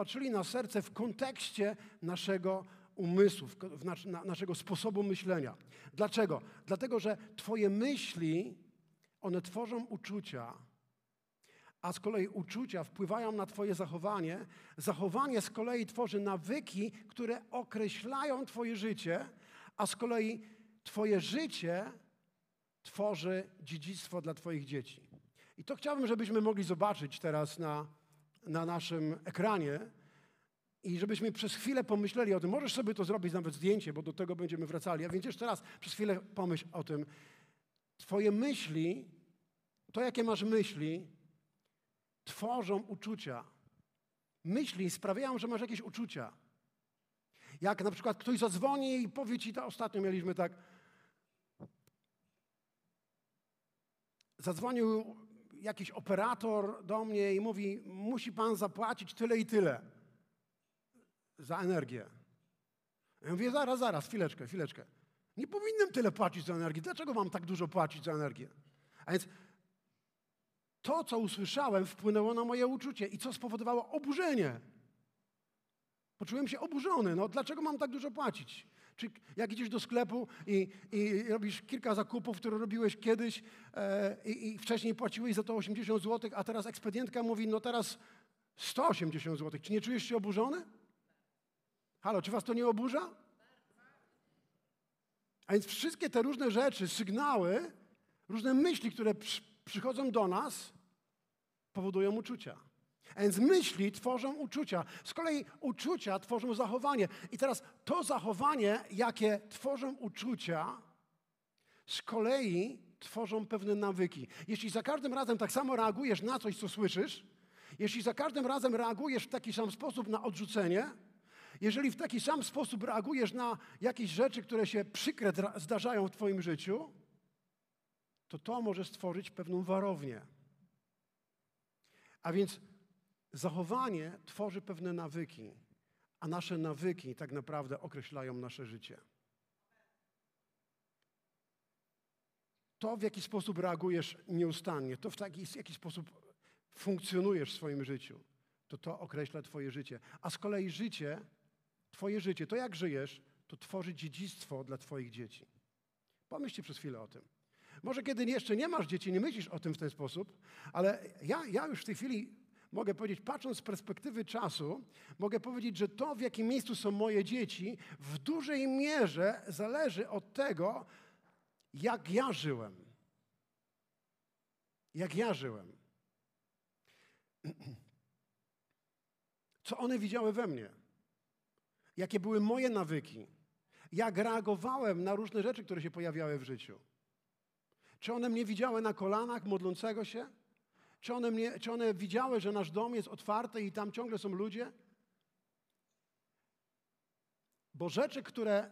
popatrzyli na serce w kontekście naszego umysłu, w nasz, na, naszego sposobu myślenia. Dlaczego? Dlatego, że Twoje myśli, one tworzą uczucia, a z kolei uczucia wpływają na Twoje zachowanie. Zachowanie z kolei tworzy nawyki, które określają Twoje życie, a z kolei Twoje życie tworzy dziedzictwo dla Twoich dzieci. I to chciałbym, żebyśmy mogli zobaczyć teraz na, na naszym ekranie i żebyśmy przez chwilę pomyśleli o tym. Możesz sobie to zrobić, nawet zdjęcie, bo do tego będziemy wracali. A więc jeszcze raz, przez chwilę pomyśl o tym. Twoje myśli, to jakie masz myśli, tworzą uczucia. Myśli sprawiają, że masz jakieś uczucia. Jak na przykład ktoś zadzwoni i powie ci, to ostatnio mieliśmy tak, zadzwonił jakiś operator do mnie i mówi, musi pan zapłacić tyle i tyle za energię. Ja mówię, zaraz, zaraz, chwileczkę, chwileczkę. Nie powinienem tyle płacić za energię. Dlaczego mam tak dużo płacić za energię? A więc to, co usłyszałem, wpłynęło na moje uczucie i co spowodowało oburzenie. Poczułem się oburzony. No, dlaczego mam tak dużo płacić? Czy jak idziesz do sklepu i, i robisz kilka zakupów, które robiłeś kiedyś e, i, i, wcześniej płaciłeś za to 80 zł, a teraz ekspedientka mówi, no teraz 180 zł. Czy nie czujesz się oburzony? Halo, czy was to nie oburza? A więc wszystkie te różne rzeczy, sygnały, różne myśli, które przy, przychodzą do nas, powodują uczucia. Więc myśli tworzą uczucia. Z kolei uczucia tworzą zachowanie. I teraz to zachowanie, jakie tworzą uczucia, z kolei tworzą pewne nawyki. Jeśli za każdym razem tak samo reagujesz na coś, co słyszysz, jeśli za każdym razem reagujesz w taki sam sposób na odrzucenie, jeżeli w taki sam sposób reagujesz na jakieś rzeczy, które się przykre zdarzają w Twoim życiu, to to może stworzyć pewną warownię. A więc zachowanie tworzy pewne nawyki, a nasze nawyki tak naprawdę określają nasze życie. To, w jaki sposób reagujesz nieustannie, to w taki, jaki sposób funkcjonujesz w swoim życiu, to to określa Twoje życie. A z kolei życie Twoje życie, to jak żyjesz, to tworzy dziedzictwo dla Twoich dzieci. Pomyślcie przez chwilę o tym. Może kiedy jeszcze nie masz dzieci, nie myślisz o tym w ten sposób, ale ja, ja już w tej chwili mogę powiedzieć, patrząc z perspektywy czasu, mogę powiedzieć, że to, w jakim miejscu są moje dzieci, w dużej mierze zależy od tego, jak ja żyłem. Jak ja żyłem. Co one widziały we mnie jakie były moje nawyki, jak reagowałem na różne rzeczy, które się pojawiały w życiu. Czy one mnie widziały na kolanach modlącego się? Czy one, mnie, czy one widziały, że nasz dom jest otwarty i tam ciągle są ludzie? Bo rzeczy, które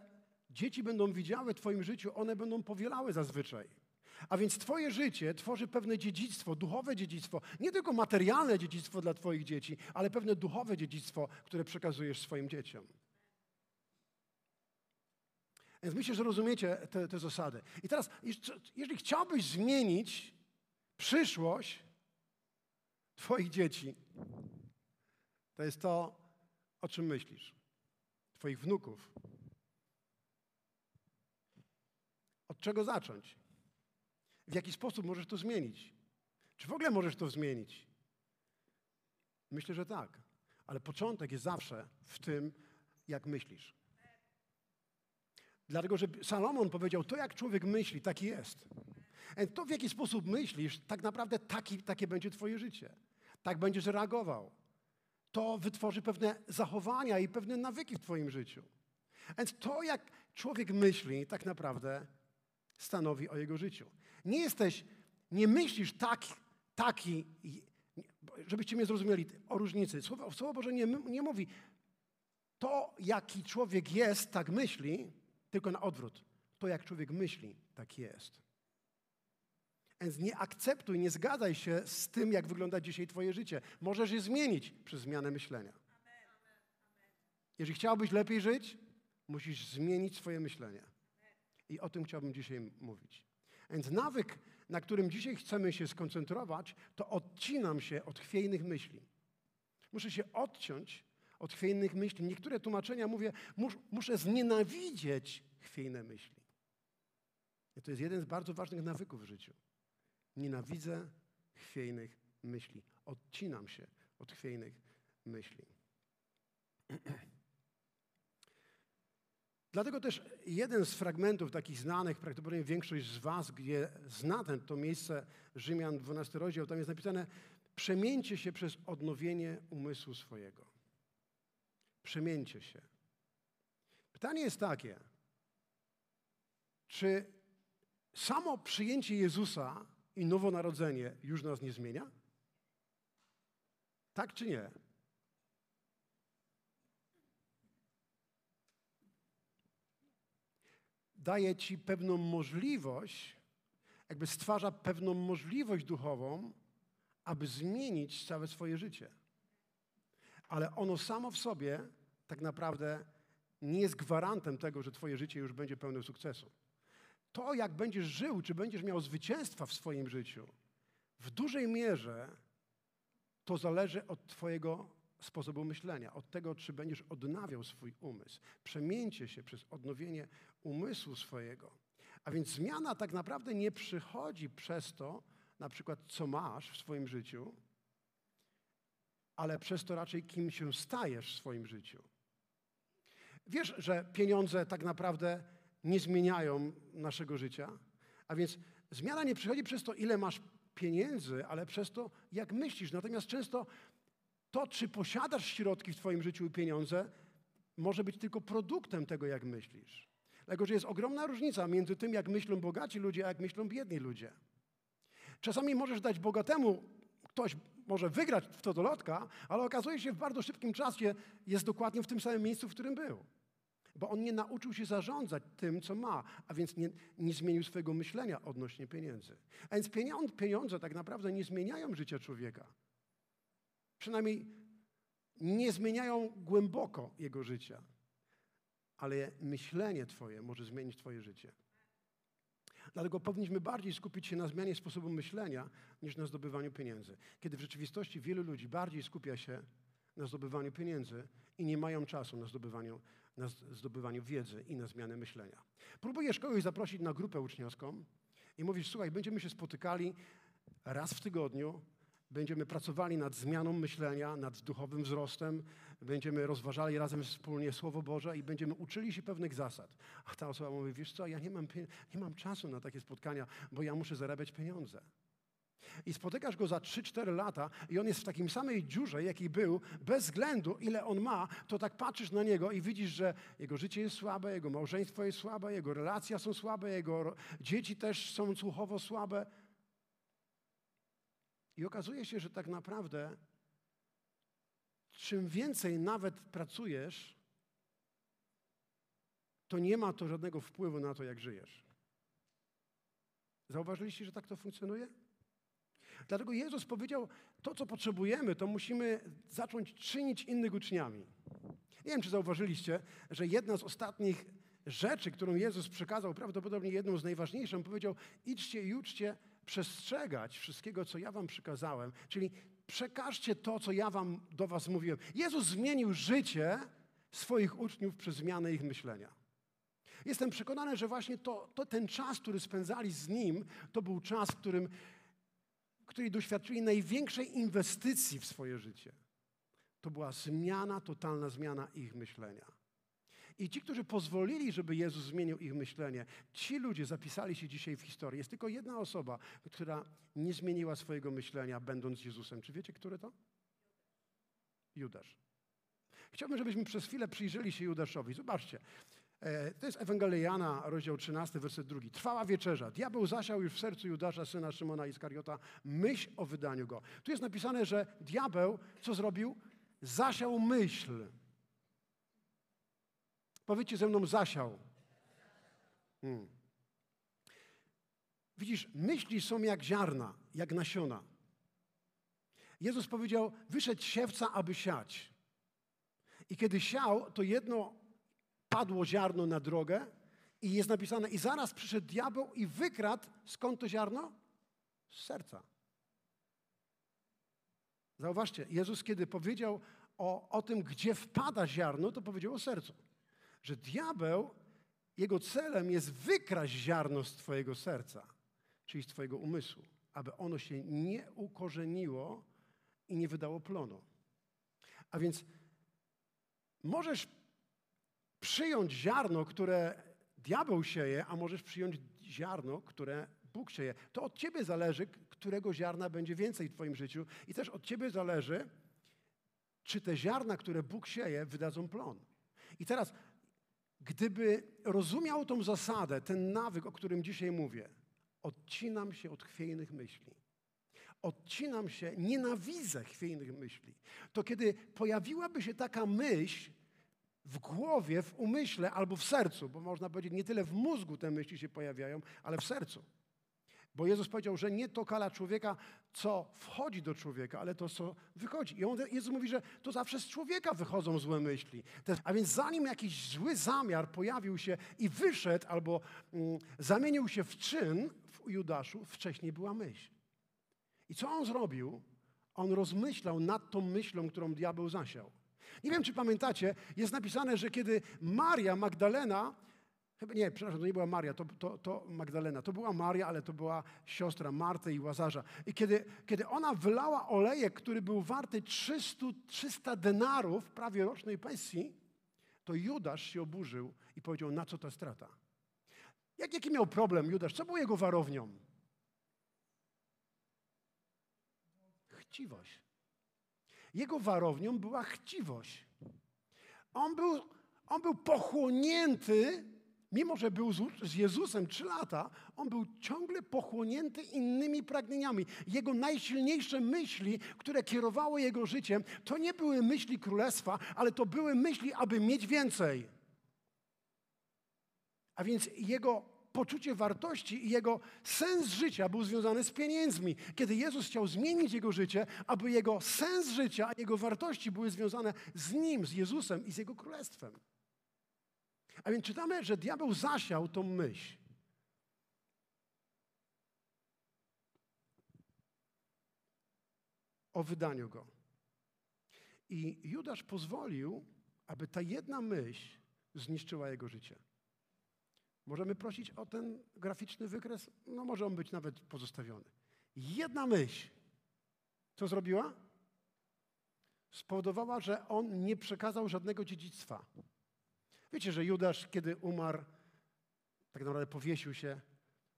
dzieci będą widziały w Twoim życiu, one będą powielały zazwyczaj. A więc Twoje życie tworzy pewne dziedzictwo, duchowe dziedzictwo, nie tylko materialne dziedzictwo dla Twoich dzieci, ale pewne duchowe dziedzictwo, które przekazujesz swoim dzieciom. Więc myślę, że rozumiecie te, te zasady. I teraz, jeżeli chciałbyś zmienić przyszłość Twoich dzieci, to jest to, o czym myślisz. Twoich wnuków. Od czego zacząć? W jaki sposób możesz to zmienić? Czy w ogóle możesz to zmienić? Myślę, że tak. Ale początek jest zawsze w tym, jak myślisz. Dlatego, że Salomon powiedział, to jak człowiek myśli, taki jest. To w jaki sposób myślisz, tak naprawdę taki, takie będzie twoje życie. Tak będziesz reagował. To wytworzy pewne zachowania i pewne nawyki w twoim życiu. Więc to, jak człowiek myśli, tak naprawdę stanowi o jego życiu. Nie jesteś, nie myślisz tak, taki, żebyście mnie zrozumieli o różnicy. Słowo, Słowo Boże nie, nie mówi, to jaki człowiek jest, tak myśli, tylko na odwrót. To, jak człowiek myśli, tak jest. Więc nie akceptuj, nie zgadzaj się z tym, jak wygląda dzisiaj Twoje życie. Możesz je zmienić przez zmianę myślenia. Jeżeli chciałbyś lepiej żyć, musisz zmienić swoje myślenie. I o tym chciałbym dzisiaj mówić. Więc nawyk, na którym dzisiaj chcemy się skoncentrować, to odcinam się od chwiejnych myśli. Muszę się odciąć od chwiejnych myśli. Niektóre tłumaczenia mówię, mus, muszę znienawidzieć chwiejne myśli. I to jest jeden z bardzo ważnych nawyków w życiu. Nienawidzę chwiejnych myśli. Odcinam się od chwiejnych myśli. Dlatego też jeden z fragmentów takich znanych, prawdopodobnie większość z Was, gdzie zna ten, to miejsce Rzymian 12 rozdział, tam jest napisane przemieńcie się przez odnowienie umysłu swojego. Przemieńcie się. Pytanie jest takie, czy samo przyjęcie Jezusa i nowonarodzenie już nas nie zmienia? Tak czy nie? daje ci pewną możliwość, jakby stwarza pewną możliwość duchową, aby zmienić całe swoje życie. Ale ono samo w sobie tak naprawdę nie jest gwarantem tego, że Twoje życie już będzie pełne sukcesu. To, jak będziesz żył, czy będziesz miał zwycięstwa w swoim życiu, w dużej mierze to zależy od Twojego sposobu myślenia, od tego, czy będziesz odnawiał swój umysł. Przemieńcie się przez odnowienie umysłu swojego. A więc zmiana tak naprawdę nie przychodzi przez to, na przykład, co masz w swoim życiu, ale przez to raczej, kim się stajesz w swoim życiu. Wiesz, że pieniądze tak naprawdę nie zmieniają naszego życia, a więc zmiana nie przychodzi przez to, ile masz pieniędzy, ale przez to, jak myślisz. Natomiast często to, czy posiadasz środki w Twoim życiu i pieniądze, może być tylko produktem tego, jak myślisz. Dlatego, że jest ogromna różnica między tym, jak myślą bogaci ludzie, a jak myślą biedni ludzie. Czasami możesz dać bogatemu, ktoś może wygrać w to do lotka, ale okazuje się w bardzo szybkim czasie jest dokładnie w tym samym miejscu, w którym był. Bo on nie nauczył się zarządzać tym, co ma, a więc nie, nie zmienił swojego myślenia odnośnie pieniędzy. A więc pieniądze tak naprawdę nie zmieniają życia człowieka. Przynajmniej nie zmieniają głęboko jego życia. Ale myślenie Twoje może zmienić Twoje życie. Dlatego powinniśmy bardziej skupić się na zmianie sposobu myślenia niż na zdobywaniu pieniędzy. Kiedy w rzeczywistości wielu ludzi bardziej skupia się na zdobywaniu pieniędzy i nie mają czasu na zdobywaniu, na zdobywaniu wiedzy i na zmianę myślenia. Próbujesz kogoś zaprosić na grupę uczniowską i mówisz, słuchaj, będziemy się spotykali raz w tygodniu Będziemy pracowali nad zmianą myślenia, nad duchowym wzrostem, będziemy rozważali razem wspólnie Słowo Boże i będziemy uczyli się pewnych zasad. A ta osoba mówi, wiesz co, ja nie mam, nie mam czasu na takie spotkania, bo ja muszę zarabiać pieniądze. I spotykasz go za 3-4 lata i on jest w takim samej dziurze, jaki był, bez względu ile on ma, to tak patrzysz na niego i widzisz, że jego życie jest słabe, jego małżeństwo jest słabe, jego relacje są słabe, jego dzieci też są słuchowo słabe. I okazuje się, że tak naprawdę czym więcej nawet pracujesz, to nie ma to żadnego wpływu na to, jak żyjesz. Zauważyliście, że tak to funkcjonuje? Dlatego Jezus powiedział, to co potrzebujemy, to musimy zacząć czynić innych uczniami. Nie wiem, czy zauważyliście, że jedna z ostatnich rzeczy, którą Jezus przekazał, prawdopodobnie jedną z najważniejszych, powiedział, idźcie i uczcie przestrzegać wszystkiego, co ja wam przykazałem, czyli przekażcie to, co ja wam do was mówiłem. Jezus zmienił życie swoich uczniów przez zmianę ich myślenia. Jestem przekonany, że właśnie to, to ten czas, który spędzali z Nim, to był czas, w którym, który doświadczyli największej inwestycji w swoje życie. To była zmiana, totalna zmiana ich myślenia. I ci, którzy pozwolili, żeby Jezus zmienił ich myślenie, ci ludzie zapisali się dzisiaj w historii. Jest tylko jedna osoba, która nie zmieniła swojego myślenia, będąc Jezusem. Czy wiecie, który to? Judasz. Chciałbym, żebyśmy przez chwilę przyjrzeli się Judaszowi. Zobaczcie. E, to jest Ewangelia Jana, rozdział 13, werset 2. Trwała wieczerza. Diabeł zasiał już w sercu Judasza, syna Szymona Iskariota, myśl o wydaniu go. Tu jest napisane, że diabeł co zrobił? Zasiał myśl. Powiedzcie ze mną, zasiał. Hmm. Widzisz, myśli są jak ziarna, jak nasiona. Jezus powiedział, wyszedł siewca, aby siać. I kiedy siał, to jedno padło ziarno na drogę i jest napisane, i zaraz przyszedł diabeł i wykradł, skąd to ziarno? Z serca. Zauważcie, Jezus kiedy powiedział o, o tym, gdzie wpada ziarno, to powiedział o sercu. Że diabeł, jego celem jest wykraść ziarno z twojego serca, czyli z twojego umysłu, aby ono się nie ukorzeniło i nie wydało plonu. A więc możesz przyjąć ziarno, które diabeł sieje, a możesz przyjąć ziarno, które Bóg sieje. To od ciebie zależy, którego ziarna będzie więcej w twoim życiu i też od ciebie zależy, czy te ziarna, które Bóg sieje, wydadzą plon. I teraz, gdyby rozumiał tą zasadę, ten nawyk, o którym dzisiaj mówię, odcinam się od chwiejnych myśli. Odcinam się, nienawidzę chwiejnych myśli. To kiedy pojawiłaby się taka myśl, w głowie, w umyśle albo w sercu, bo można powiedzieć, nie tyle w mózgu te myśli się pojawiają, ale w sercu. Bo Jezus powiedział, że nie to kala człowieka, co wchodzi do człowieka, ale to, co wychodzi. I on, Jezus mówi, że to zawsze z człowieka wychodzą złe myśli. A więc zanim jakiś zły zamiar pojawił się i wyszedł albo mm, zamienił się w czyn w Judaszu, wcześniej była myśl. I co on zrobił? On rozmyślał nad tą myślą, którą diabeł zasiał. Nie wiem, czy pamiętacie, jest napisane, że kiedy Maria Magdalena, chyba nie, przepraszam, to nie była Maria, to, to, to Magdalena, to była Maria, ale to była siostra Marty i Łazarza. I kiedy, kiedy ona wylała olejek, który był warty 300, 300 denarów, prawie rocznej pensji, to Judasz się oburzył i powiedział, na co ta strata? Jak, jaki miał problem Judasz? Co było jego warownią? Chciwość. Jego warownią była chciwość. On był, on był pochłonięty, mimo że był z Jezusem trzy lata, on był ciągle pochłonięty innymi pragnieniami. Jego najsilniejsze myśli, które kierowały jego życiem, to nie były myśli królestwa, ale to były myśli, aby mieć więcej. A więc jego poczucie wartości i jego sens życia był związany z pieniędzmi. Kiedy Jezus chciał zmienić jego życie, aby jego sens życia, jego wartości były związane z nim, z Jezusem i z jego królestwem. A więc czytamy, że diabeł zasiał tą myśl. O wydaniu go. I Judasz pozwolił, aby ta jedna myśl zniszczyła jego życie. Możemy prosić o ten graficzny wykres? No może on być nawet pozostawiony. Jedna myśl, co zrobiła? Spowodowała, że on nie przekazał żadnego dziedzictwa. Wiecie, że Judasz, kiedy umarł, tak naprawdę powiesił się,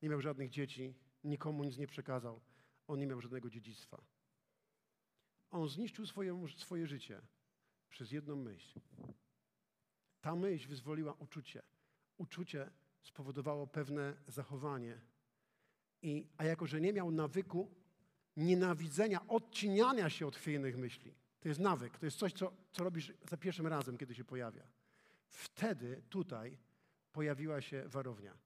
nie miał żadnych dzieci, nikomu nic nie przekazał. On nie miał żadnego dziedzictwa. On zniszczył swoje, swoje życie przez jedną myśl. Ta myśl wyzwoliła uczucie. Uczucie spowodowało pewne zachowanie. I, a jako, że nie miał nawyku nienawidzenia, odciniania się od chwiejnych myśli, to jest nawyk, to jest coś, co, co robisz za pierwszym razem, kiedy się pojawia. Wtedy tutaj pojawiła się warownia.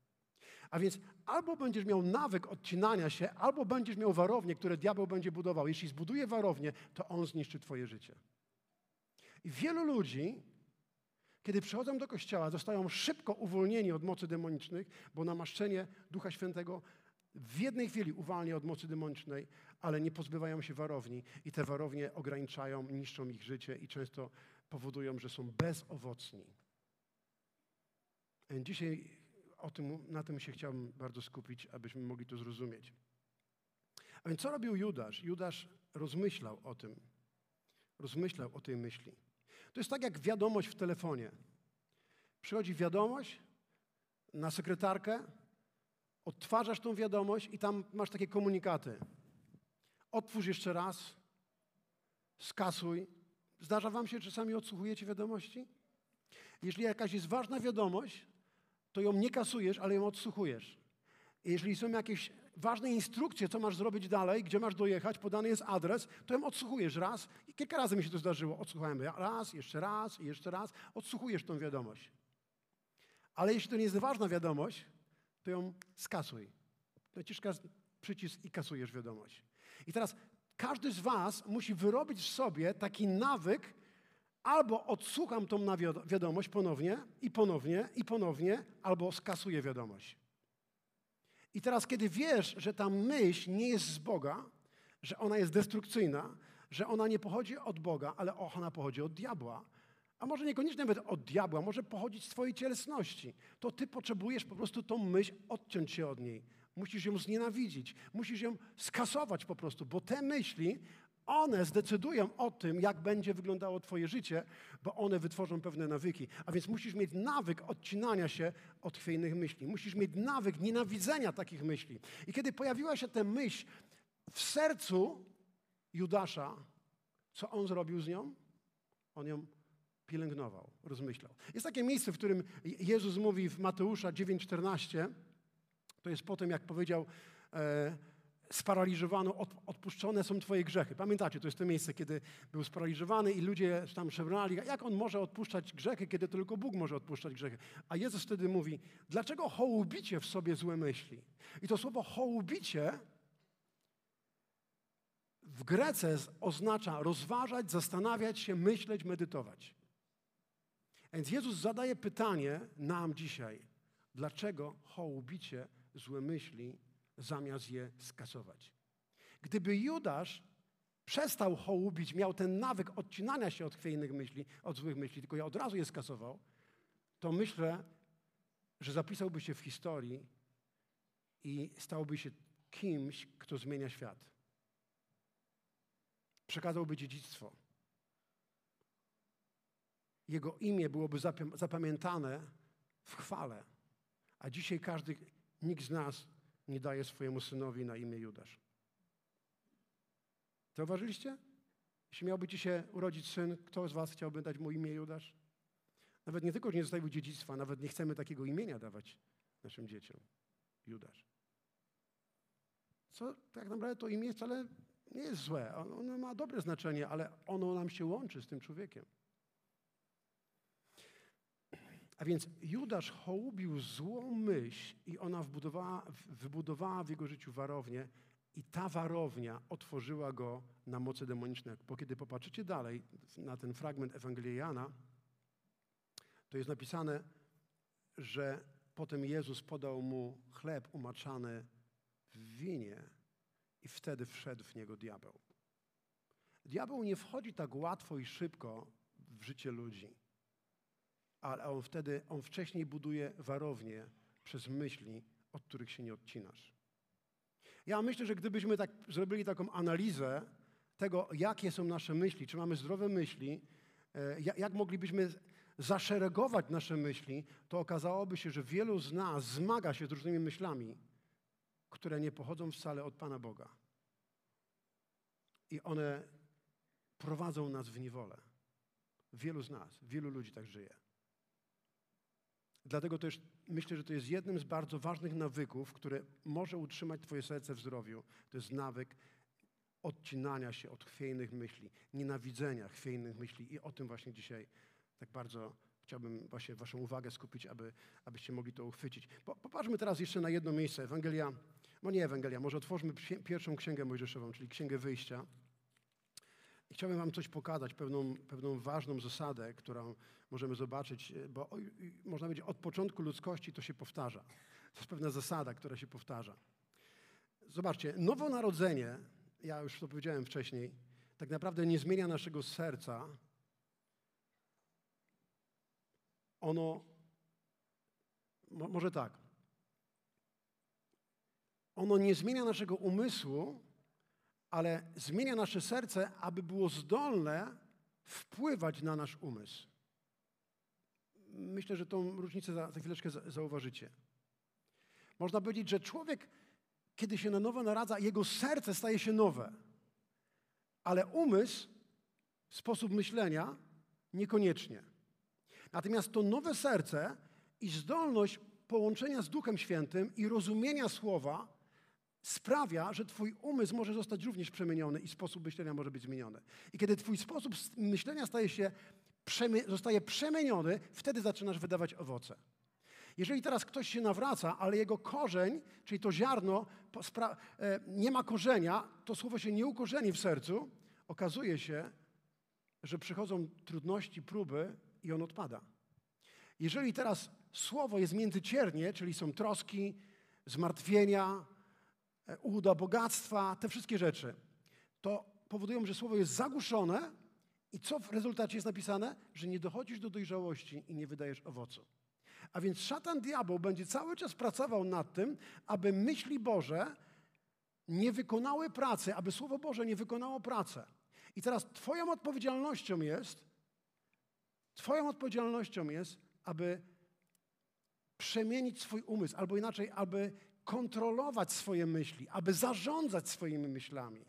A więc albo będziesz miał nawyk odcinania się, albo będziesz miał warownię, które diabeł będzie budował. Jeśli zbuduje warownię, to on zniszczy twoje życie. I wielu ludzi kiedy przychodzą do kościoła, zostają szybko uwolnieni od mocy demonicznych, bo namaszczenie Ducha Świętego w jednej chwili uwalnia od mocy demonicznej, ale nie pozbywają się warowni i te warownie ograniczają, niszczą ich życie i często powodują, że są bezowocni. Dzisiaj o tym, na tym się chciałbym bardzo skupić, abyśmy mogli to zrozumieć. A więc co robił Judasz? Judasz rozmyślał o tym. Rozmyślał o tej myśli. To jest tak jak wiadomość w telefonie. Przychodzi wiadomość na sekretarkę, odtwarzasz tą wiadomość i tam masz takie komunikaty. Otwórz jeszcze raz, skasuj. Zdarza wam się, czasami odsłuchujecie wiadomości? Jeśli jakaś jest ważna wiadomość, to ją nie kasujesz, ale ją odsłuchujesz. Jeśli są jakieś ważne instrukcje, co masz zrobić dalej, gdzie masz dojechać, podany jest adres, to ją odsłuchujesz raz i kilka razy mi się to zdarzyło. Odsłuchałem raz, jeszcze raz i jeszcze raz. Odsłuchujesz tą wiadomość. Ale jeśli to nie jest ważna wiadomość, to ją skasuj. Naciskasz przycisk i kasujesz wiadomość. I teraz każdy z was musi wyrobić w sobie taki nawyk, albo odsłucham tą wiadomość ponownie i ponownie i ponownie, albo skasuję wiadomość. I teraz, kiedy wiesz, że ta myśl nie jest z Boga, że ona jest destrukcyjna, że ona nie pochodzi od Boga, ale ona pochodzi od diabła. A może niekoniecznie nawet od diabła, może pochodzić z Twojej cielesności. To Ty potrzebujesz po prostu tą myśl odciąć się od niej. Musisz ją znienawidzić, musisz ją skasować po prostu, bo te myśli, one zdecydują o tym, jak będzie wyglądało Twoje życie, bo one wytworzą pewne nawyki. A więc musisz mieć nawyk odcinania się od chwiejnych myśli. Musisz mieć nawyk nienawidzenia takich myśli. I kiedy pojawiła się ta myśl w sercu Judasza, co on zrobił z nią? On ją pielęgnował, rozmyślał. Jest takie miejsce, w którym Jezus mówi w Mateusza 9,14, to jest po tym, jak powiedział, e, sparaliżowano, od, odpuszczone są Twoje grzechy. Pamiętacie, to jest to miejsce, kiedy był sparaliżowany i ludzie tam szemrali, jak on może odpuszczać grzechy, kiedy tylko Bóg może odpuszczać grzechy. A Jezus wtedy mówi, dlaczego hołubicie w sobie złe myśli? I to słowo hołubicie w Grece oznacza rozważać, zastanawiać się, myśleć, medytować. Więc Jezus zadaje pytanie nam dzisiaj, dlaczego hołubicie złe myśli zamiast je skasować. Gdyby Judasz przestał hołubić, miał ten nawyk odcinania się od chwiejnych myśli, od złych myśli, tylko ja od razu je skasował, to myślę, że zapisałby się w historii i stałby się kimś, kto zmienia świat. Przekazałby dziedzictwo. Jego imię byłoby zapamiętane w chwale. A dzisiaj każdy, nikt z nas nie daje swojemu synowi na imię Judasz. Zauważyliście? Jeśli miałby ci się urodzić syn, kto z was chciałby dać mu imię Judasz? Nawet nie tylko, że nie zostawił dziedzictwa, nawet nie chcemy takiego imienia dawać naszym dzieciom. Judasz. Co tak naprawdę to imię wcale nie jest złe. Ono ma dobre znaczenie, ale ono nam się łączy z tym człowiekiem. A więc Judasz hołubił złą myśl i ona wbudowała, wybudowała w jego życiu warownię i ta warownia otworzyła go na moce demoniczne. Bo kiedy popatrzycie dalej na ten fragment Ewangelii Jana, to jest napisane, że potem Jezus podał mu chleb umaczany w winie i wtedy wszedł w niego diabeł. Diabeł nie wchodzi tak łatwo i szybko w życie ludzi ale on wtedy, on wcześniej buduje warownię przez myśli, od których się nie odcinasz. Ja myślę, że gdybyśmy tak zrobili taką analizę tego, jakie są nasze myśli, czy mamy zdrowe myśli, e, jak moglibyśmy zaszeregować nasze myśli, to okazałoby się, że wielu z nas zmaga się z różnymi myślami, które nie pochodzą wcale od Pana Boga. I one prowadzą nas w niewolę. Wielu z nas, wielu ludzi tak żyje. Dlatego też myślę, że to jest jednym z bardzo ważnych nawyków, które może utrzymać Twoje serce w zdrowiu. To jest nawyk odcinania się od chwiejnych myśli, nienawidzenia chwiejnych myśli i o tym właśnie dzisiaj tak bardzo chciałbym właśnie Waszą uwagę skupić, aby, abyście mogli to uchwycić. Popatrzmy teraz jeszcze na jedno miejsce. Ewangelia, no nie Ewangelia, może otwórzmy pierwszą księgę mojżeszową, czyli księgę wyjścia. I chciałbym Wam coś pokazać, pewną, pewną ważną zasadę, którą możemy zobaczyć, e, bo można powiedzieć, od początku ludzkości to się powtarza. To jest pewna zasada, która się powtarza. Zobaczcie, nowonarodzenie, ja już to powiedziałem wcześniej, tak naprawdę nie zmienia naszego serca. Ono, może tak, ono nie zmienia naszego umysłu, ale zmienia nasze serce, aby było zdolne wpływać na nasz umysł. Myślę, że tą różnicę za, za chwileczkę zauważycie. Można powiedzieć, że człowiek, kiedy się na nowo naradza, jego serce staje się nowe, ale umysł, sposób myślenia niekoniecznie. Natomiast to nowe serce i zdolność połączenia z Duchem Świętym i rozumienia słowa sprawia, że Twój umysł może zostać również przemieniony i sposób myślenia może być zmieniony. I kiedy Twój sposób myślenia staje się, zostaje przemieniony, wtedy zaczynasz wydawać owoce. Jeżeli teraz ktoś się nawraca, ale jego korzeń, czyli to ziarno, e, nie ma korzenia, to słowo się nie ukorzeni w sercu, okazuje się, że przychodzą trudności, próby i on odpada. Jeżeli teraz słowo jest międzyciernie, czyli są troski, zmartwienia, uda, bogactwa, te wszystkie rzeczy, to powodują, że słowo jest zagłuszone i co w rezultacie jest napisane? Że nie dochodzisz do dojrzałości i nie wydajesz owocu. A więc szatan diabeł będzie cały czas pracował nad tym, aby myśli Boże nie wykonały pracy, aby Słowo Boże nie wykonało pracy. I teraz Twoją odpowiedzialnością jest, Twoją odpowiedzialnością jest, aby przemienić swój umysł, albo inaczej, aby kontrolować swoje myśli, aby zarządzać swoimi myślami.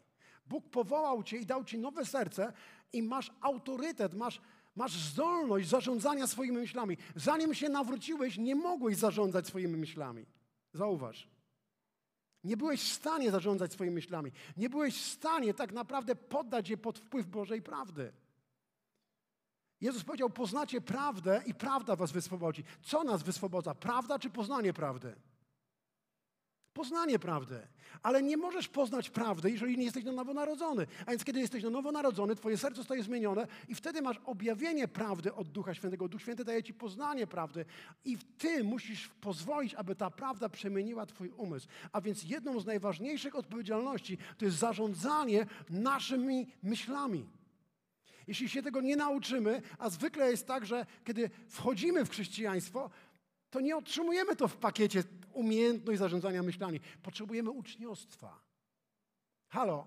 Bóg powołał Cię i dał Ci nowe serce i masz autorytet, masz, masz zdolność zarządzania swoimi myślami. Zanim się nawróciłeś, nie mogłeś zarządzać swoimi myślami. Zauważ. Nie byłeś w stanie zarządzać swoimi myślami. Nie byłeś w stanie tak naprawdę poddać je pod wpływ Bożej prawdy. Jezus powiedział: Poznacie prawdę i prawda was wyswobodzi. Co nas wyswobodza? Prawda czy poznanie prawdy? Poznanie prawdy. Ale nie możesz poznać prawdy, jeżeli nie jesteś na nowo narodzony. A więc kiedy jesteś na nowo narodzony, twoje serce zostaje zmienione i wtedy masz objawienie prawdy od Ducha Świętego. Duch Święty daje ci poznanie prawdy i ty musisz pozwolić, aby ta prawda przemieniła twój umysł. A więc jedną z najważniejszych odpowiedzialności to jest zarządzanie naszymi myślami. Jeśli się tego nie nauczymy, a zwykle jest tak, że kiedy wchodzimy w chrześcijaństwo, to nie otrzymujemy to w pakiecie umiejętność zarządzania myślami. Potrzebujemy uczniostwa. Halo,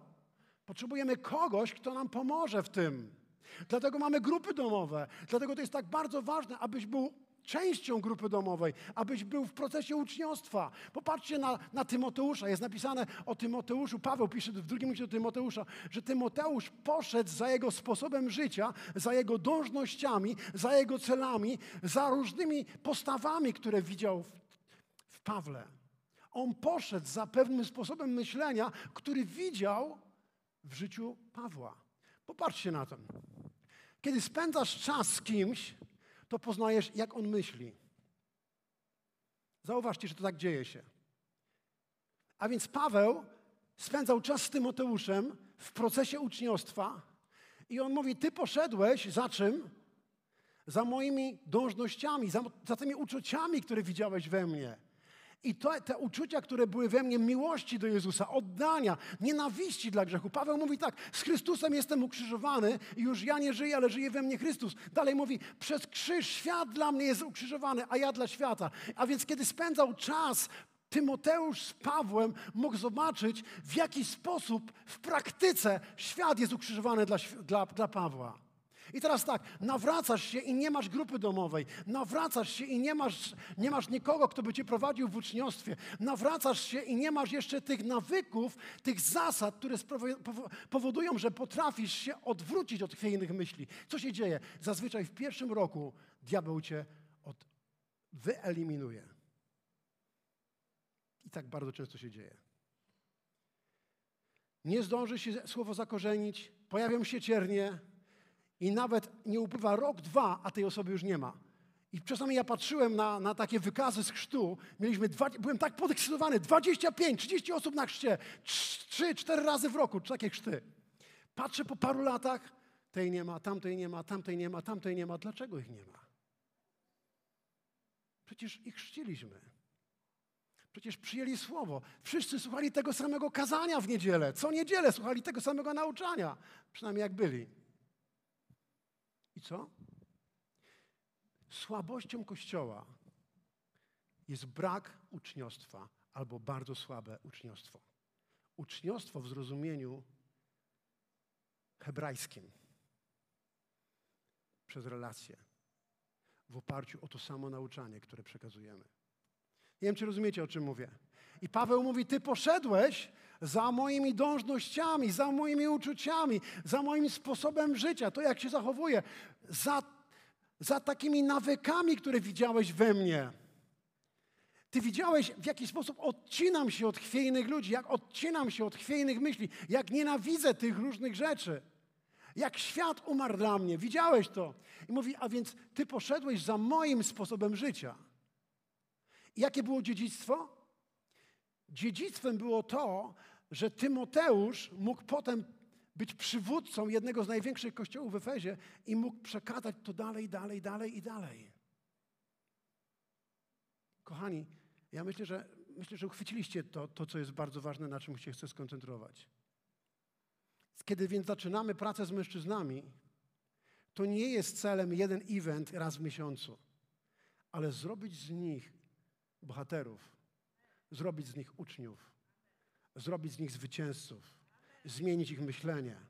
potrzebujemy kogoś, kto nam pomoże w tym. Dlatego mamy grupy domowe. Dlatego to jest tak bardzo ważne, abyś był częścią grupy domowej, abyś był w procesie uczniostwa. Popatrzcie na, na Tymoteusza. Jest napisane o Tymoteuszu. Paweł pisze w drugim liście do Tymoteusza, że Tymoteusz poszedł za jego sposobem życia, za jego dążnościami, za jego celami, za różnymi postawami, które widział w, Pawle. On poszedł za pewnym sposobem myślenia, który widział w życiu Pawła. Popatrzcie na to. Kiedy spędzasz czas z kimś, to poznajesz, jak on myśli. Zauważcie, że to tak dzieje się. A więc Paweł spędzał czas z Tymoteuszem w procesie uczniostwa i on mówi, ty poszedłeś za czym? Za moimi dążnościami, za, za tymi uczuciami, które widziałeś we mnie. I to, te uczucia, które były we mnie miłości do Jezusa, oddania, nienawiści dla grzechu. Paweł mówi tak, z Chrystusem jestem ukrzyżowany i już ja nie żyję, ale żyje we mnie Chrystus. Dalej mówi, przez krzyż świat dla mnie jest ukrzyżowany, a ja dla świata. A więc kiedy spędzał czas Tymoteusz z Pawłem mógł zobaczyć, w jaki sposób w praktyce świat jest ukrzyżowany dla, dla, dla Pawła. I teraz tak, nawracasz się i nie masz grupy domowej. Nawracasz się i nie masz, nie masz nikogo, kto by cię prowadził w uczniostwie. Nawracasz się i nie masz jeszcze tych nawyków, tych zasad, które powodują, że potrafisz się odwrócić od chwiejnych myśli. Co się dzieje? Zazwyczaj w pierwszym roku diabeł cię od, wyeliminuje. I tak bardzo często się dzieje. Nie zdąży się słowo zakorzenić, pojawią się ciernie, i nawet nie upływa rok, dwa, a tej osoby już nie ma. I czasami ja patrzyłem na, na takie wykazy z chrztu. Mieliśmy dwa, byłem tak podekscytowany. 25, 30 osób na chrzcie. 3, 4 razy w roku takie chrzty. Patrzę po paru latach. Tej nie ma, tamtej nie ma, tamtej nie ma, tamtej nie ma. Dlaczego ich nie ma? Przecież ich chrzciliśmy. Przecież przyjęli słowo. Wszyscy słuchali tego samego kazania w niedzielę. Co niedzielę słuchali tego samego nauczania. Przynajmniej jak byli. I co? Słabością Kościoła jest brak uczniostwa albo bardzo słabe uczniostwo. Uczniostwo w zrozumieniu hebrajskim przez relacje w oparciu o to samo nauczanie, które przekazujemy. Nie wiem, czy rozumiecie, o czym mówię. I Paweł mówi: Ty poszedłeś za moimi dążnościami, za moimi uczuciami, za moim sposobem życia, to jak się zachowuję, za, za takimi nawykami, które widziałeś we mnie. Ty widziałeś, w jaki sposób odcinam się od chwiejnych ludzi, jak odcinam się od chwiejnych myśli, jak nienawidzę tych różnych rzeczy. Jak świat umarł dla mnie. Widziałeś to. I mówi, a więc ty poszedłeś za moim sposobem życia. I jakie było dziedzictwo? Dziedzictwem było to, że Tymoteusz mógł potem być przywódcą jednego z największych kościołów w Efezie i mógł przekazać to dalej, dalej, dalej i dalej. Kochani, ja myślę, że, myślę, że uchwyciliście to, to, co jest bardzo ważne, na czym się chcę skoncentrować. Kiedy więc zaczynamy pracę z mężczyznami, to nie jest celem jeden event raz w miesiącu, ale zrobić z nich bohaterów, zrobić z nich uczniów, zrobić z nich zwycięzców, zmienić ich myślenie.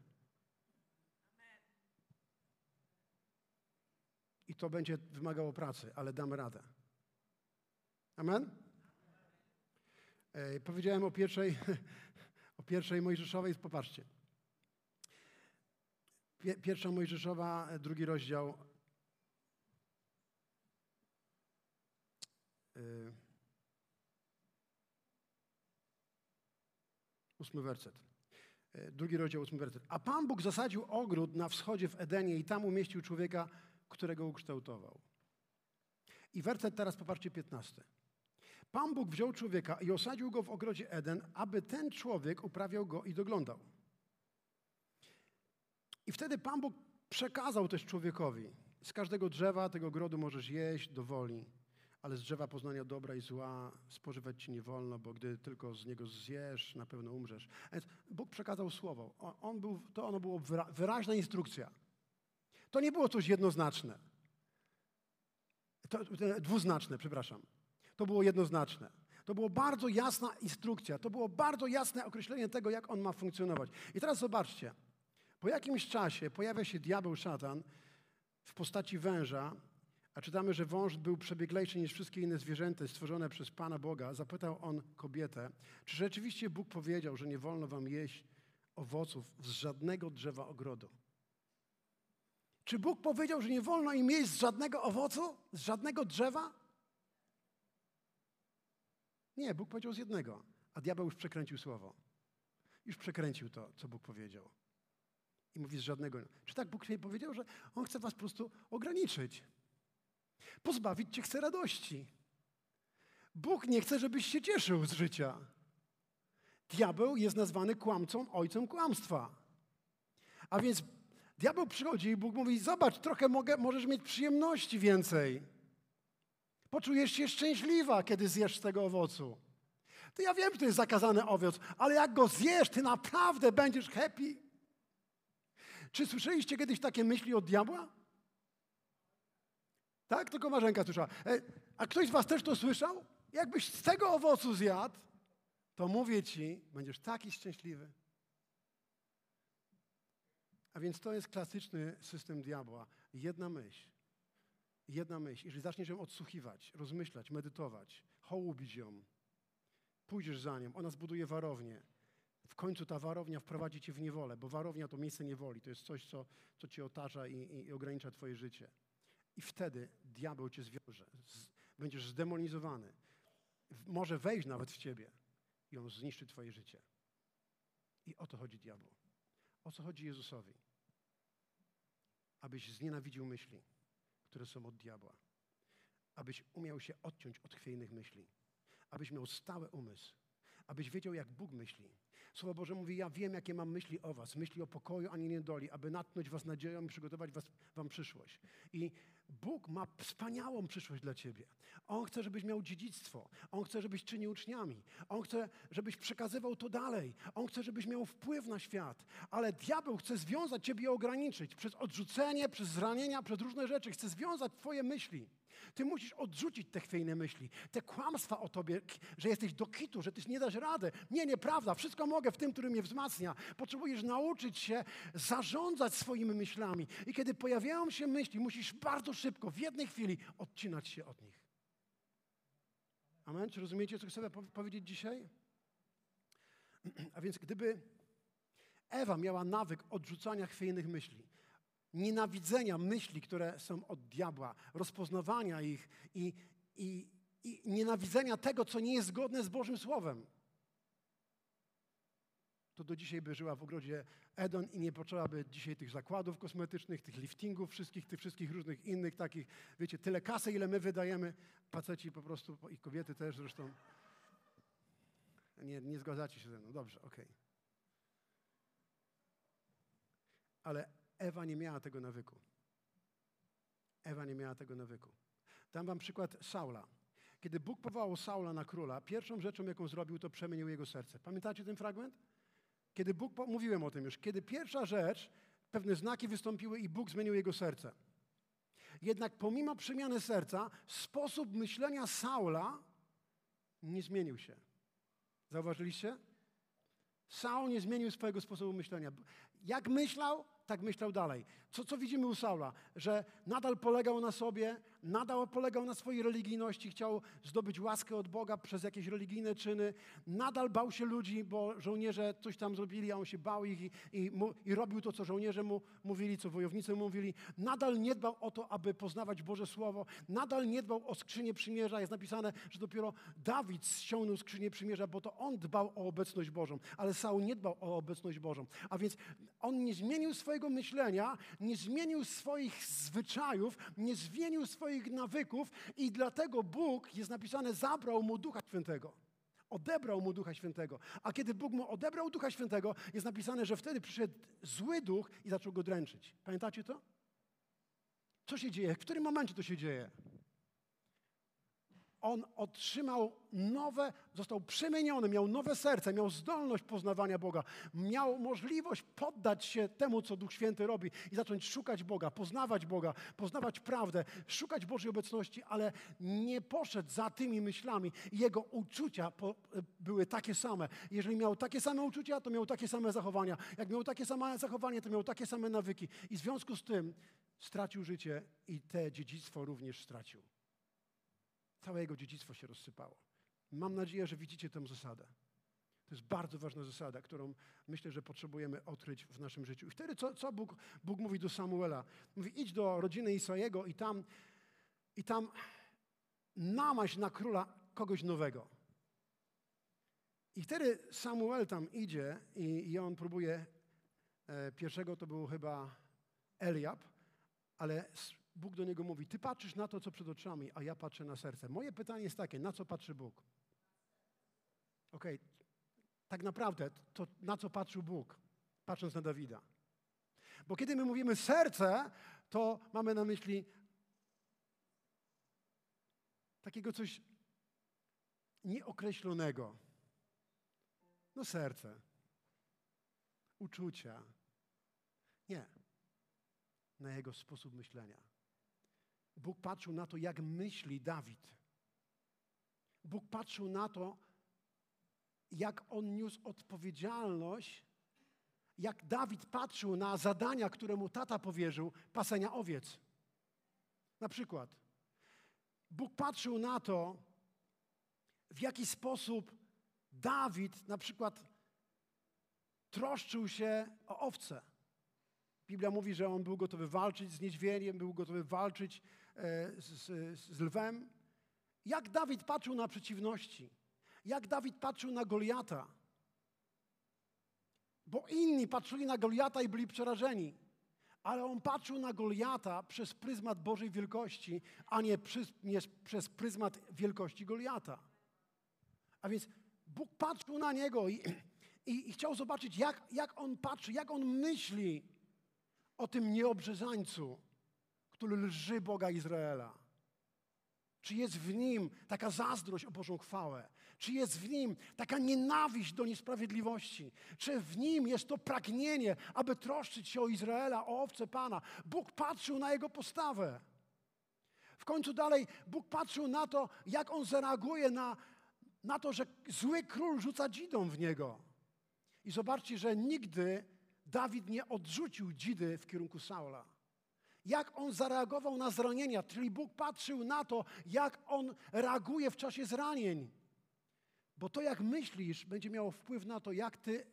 I to będzie wymagało pracy, ale damy radę. Amen? E, powiedziałem o pierwszej, o pierwszej Mojżeszowej, popatrzcie. Pierwsza Mojżeszowa, drugi rozdział. Ósmy werset. Yy, drugi rozdział, ósmy werset. A Pan Bóg zasadził ogród na wschodzie w Edenie i tam umieścił człowieka, którego ukształtował. I werset teraz popatrzcie, piętnasty. Pan Bóg wziął człowieka i osadził go w ogrodzie Eden, aby ten człowiek uprawiał go i doglądał. I wtedy Pan Bóg przekazał też człowiekowi: Z każdego drzewa tego ogrodu możesz jeść do woli, ale z drzewa poznania dobra i zła spożywać ci nie wolno, bo gdy tylko z niego zjesz, na pewno umrzesz. A więc Bóg przekazał słowo. On był, to ono było wyraźna instrukcja. To nie było coś jednoznaczne. To, dwuznaczne, przepraszam. To było jednoznaczne. To było bardzo jasna instrukcja. To było bardzo jasne określenie tego, jak on ma funkcjonować. I teraz zobaczcie. Po jakimś czasie pojawia się diabeł szatan w postaci węża, a czytamy, że wąż był przebieglejszy niż wszystkie inne zwierzęta stworzone przez Pana Boga. Zapytał on kobietę, czy rzeczywiście Bóg powiedział, że nie wolno wam jeść owoców z żadnego drzewa ogrodu. Czy Bóg powiedział, że nie wolno im jeść z żadnego owocu, z żadnego drzewa? Nie, Bóg powiedział z jednego, a diabeł już przekręcił słowo. Już przekręcił to, co Bóg powiedział. I mówi z żadnego. Czy tak Bóg nie powiedział, że On chce was po prostu ograniczyć? Pozbawić cię chce radości. Bóg nie chce, żebyś się cieszył z życia. Diabeł jest nazwany kłamcą, ojcem kłamstwa. A więc diabeł przychodzi i Bóg mówi: Zobacz, trochę mogę, możesz mieć przyjemności więcej. Poczujesz się szczęśliwa, kiedy zjesz z tego owocu. To ja wiem, że to jest zakazany owoc, ale jak go zjesz, ty naprawdę będziesz happy. Czy słyszeliście kiedyś takie myśli od diabła? Tak? Tylko Marzenka słyszała. E, a ktoś z was też to słyszał? Jakbyś z tego owocu zjadł, to mówię ci, będziesz taki szczęśliwy. A więc to jest klasyczny system diabła. Jedna myśl. Jedna myśl. Jeżeli zaczniesz ją odsłuchiwać, rozmyślać, medytować, hołubić ją, pójdziesz za nią, ona zbuduje warownię w końcu ta warownia wprowadzi cię w niewolę, bo warownia to miejsce niewoli, to jest coś, co, co cię otacza i, i, i ogranicza twoje życie. I wtedy diabeł cię zwiąże. Z, będziesz zdemonizowany. Może wejść nawet w ciebie i on zniszczy twoje życie. I o to chodzi diabłu. O co chodzi Jezusowi? Abyś znienawidził myśli, które są od diabła. Abyś umiał się odciąć od chwiejnych myśli. Abyś miał stały umysł. Abyś wiedział, jak Bóg myśli Słowo Boże mówi, ja wiem, jakie mam myśli o was, myśli o pokoju, a nie niedoli, aby natchnąć was nadzieją i przygotować was, wam przyszłość. I Bóg ma wspaniałą przyszłość dla ciebie. On chce, żebyś miał dziedzictwo. On chce, żebyś czynił uczniami. On chce, żebyś przekazywał to dalej. On chce, żebyś miał wpływ na świat. Ale diabeł chce związać ciebie i ograniczyć przez odrzucenie, przez zranienia, przez różne rzeczy. Chce związać twoje myśli. Ty musisz odrzucić te chwiejne myśli, te kłamstwa o tobie, że jesteś do kitu, że ty nie dasz rady. Nie, nieprawda. Wszystko mogę w tym, który mnie wzmacnia. Potrzebujesz nauczyć się zarządzać swoimi myślami. I kiedy pojawiają się myśli, musisz bardzo szybko, w jednej chwili odcinać się od nich. Amen? Czy rozumiecie, co chcę powiedzieć dzisiaj? A więc gdyby Ewa miała nawyk odrzucania chwiejnych myśli, nienawidzenia myśli, które są od diabła, rozpoznawania ich i, i, i nienawidzenia tego, co nie jest zgodne z Bożym Słowem, to do dzisiaj by żyła w ogrodzie Edon i nie potrzebowaby dzisiaj tych zakładów kosmetycznych, tych liftingów, wszystkich, tych wszystkich różnych innych takich, wiecie, tyle kasy, ile my wydajemy, faceci po prostu i kobiety też zresztą. Nie, nie zgadzacie się ze mną, dobrze, okej. Okay. Ale Ewa nie miała tego nawyku. Ewa nie miała tego nawyku. Dam wam przykład Saula. Kiedy Bóg powołał Saula na króla, pierwszą rzeczą, jaką zrobił, to przemienił jego serce. Pamiętacie ten fragment? kiedy Bóg, mówiłem o tym już, kiedy pierwsza rzecz, pewne znaki wystąpiły i Bóg zmienił jego serce. Jednak pomimo przemiany serca, sposób myślenia Saula nie zmienił się. Zauważyliście? Saul nie zmienił swojego sposobu myślenia. Jak myślał, tak myślał dalej. Co, co widzimy u Saula? Że nadal polegał na sobie, nadal polegał na swojej religijności, chciał zdobyć łaskę od Boga przez jakieś religijne czyny, nadal bał się ludzi, bo żołnierze coś tam zrobili, a on się bał ich i, i, i robił to, co żołnierze mu mówili, co wojownicy mu mówili. Nadal nie dbał o to, aby poznawać Boże Słowo, nadal nie dbał o skrzynię przymierza. Jest napisane, że dopiero Dawid ściągnął skrzynię przymierza, bo to on dbał o obecność Bożą, ale Saul nie dbał o obecność Bożą. A więc on nie zmienił swojego myślenia, nie zmienił swoich zwyczajów, nie zmienił swoich nawyków i dlatego Bóg, jest napisane, zabrał mu Ducha Świętego. Odebrał mu Ducha Świętego. A kiedy Bóg mu odebrał Ducha Świętego, jest napisane, że wtedy przyszedł zły duch i zaczął go dręczyć. Pamiętacie to? Co się dzieje? W którym momencie to się dzieje? On otrzymał nowe, został przemieniony, miał nowe serce, miał zdolność poznawania Boga, miał możliwość poddać się temu, co Duch Święty robi i zacząć szukać Boga, poznawać Boga, poznawać prawdę, szukać Bożej obecności, ale nie poszedł za tymi myślami. Jego uczucia były takie same. Jeżeli miał takie same uczucia, to miał takie same zachowania. Jak miał takie same zachowanie, to miał takie same nawyki. I w związku z tym stracił życie i te dziedzictwo również stracił. Całe jego dziedzictwo się rozsypało. Mam nadzieję, że widzicie tę zasadę. To jest bardzo ważna zasada, którą myślę, że potrzebujemy odkryć w naszym życiu. I wtedy co, co Bóg, Bóg mówi do Samuela? Mówi, idź do rodziny Isaiego i tam, i tam namaź na króla kogoś nowego. I wtedy Samuel tam idzie i, i on próbuje, e, pierwszego to był chyba Eliab, ale Bóg do niego mówi: Ty patrzysz na to, co przed oczami, a ja patrzę na serce. Moje pytanie jest takie: na co patrzy Bóg? Okej, okay. tak naprawdę to na co patrzył Bóg, patrząc na Dawida? Bo kiedy my mówimy serce, to mamy na myśli takiego coś nieokreślonego. No serce, uczucia. Nie. Na jego sposób myślenia. Bóg patrzył na to, jak myśli Dawid. Bóg patrzył na to, jak on niósł odpowiedzialność, jak Dawid patrzył na zadania, które mu tata powierzył, pasenia owiec. Na przykład, Bóg patrzył na to, w jaki sposób Dawid na przykład troszczył się o owce. Biblia mówi, że on był gotowy walczyć z niedźwiedziem, był gotowy walczyć E, z, z lwem. Jak Dawid patrzył na przeciwności. Jak Dawid patrzył na Goliata. Bo inni patrzyli na Goliata i byli przerażeni. Ale on patrzył na Goliata przez pryzmat Bożej wielkości, a nie przez, nie przez pryzmat wielkości Goliata. A więc Bóg patrzył na niego i, i, i chciał zobaczyć, jak, jak on patrzy, jak on myśli o tym nieobrzezańcu który lży Boga Izraela? Czy jest w nim taka zazdrość o Bożą chwałę? Czy jest w nim taka nienawiść do niesprawiedliwości? Czy w nim jest to pragnienie, aby troszczyć się o Izraela, o owce Pana? Bóg patrzył na jego postawę. W końcu dalej Bóg patrzył na to, jak on zareaguje na, na to, że zły król rzuca dzidą w niego. I zobaczcie, że nigdy Dawid nie odrzucił dzidy w kierunku Saula jak on zareagował na zranienia, czyli Bóg patrzył na to, jak on reaguje w czasie zranień. Bo to, jak myślisz, będzie miało wpływ na to, jak ty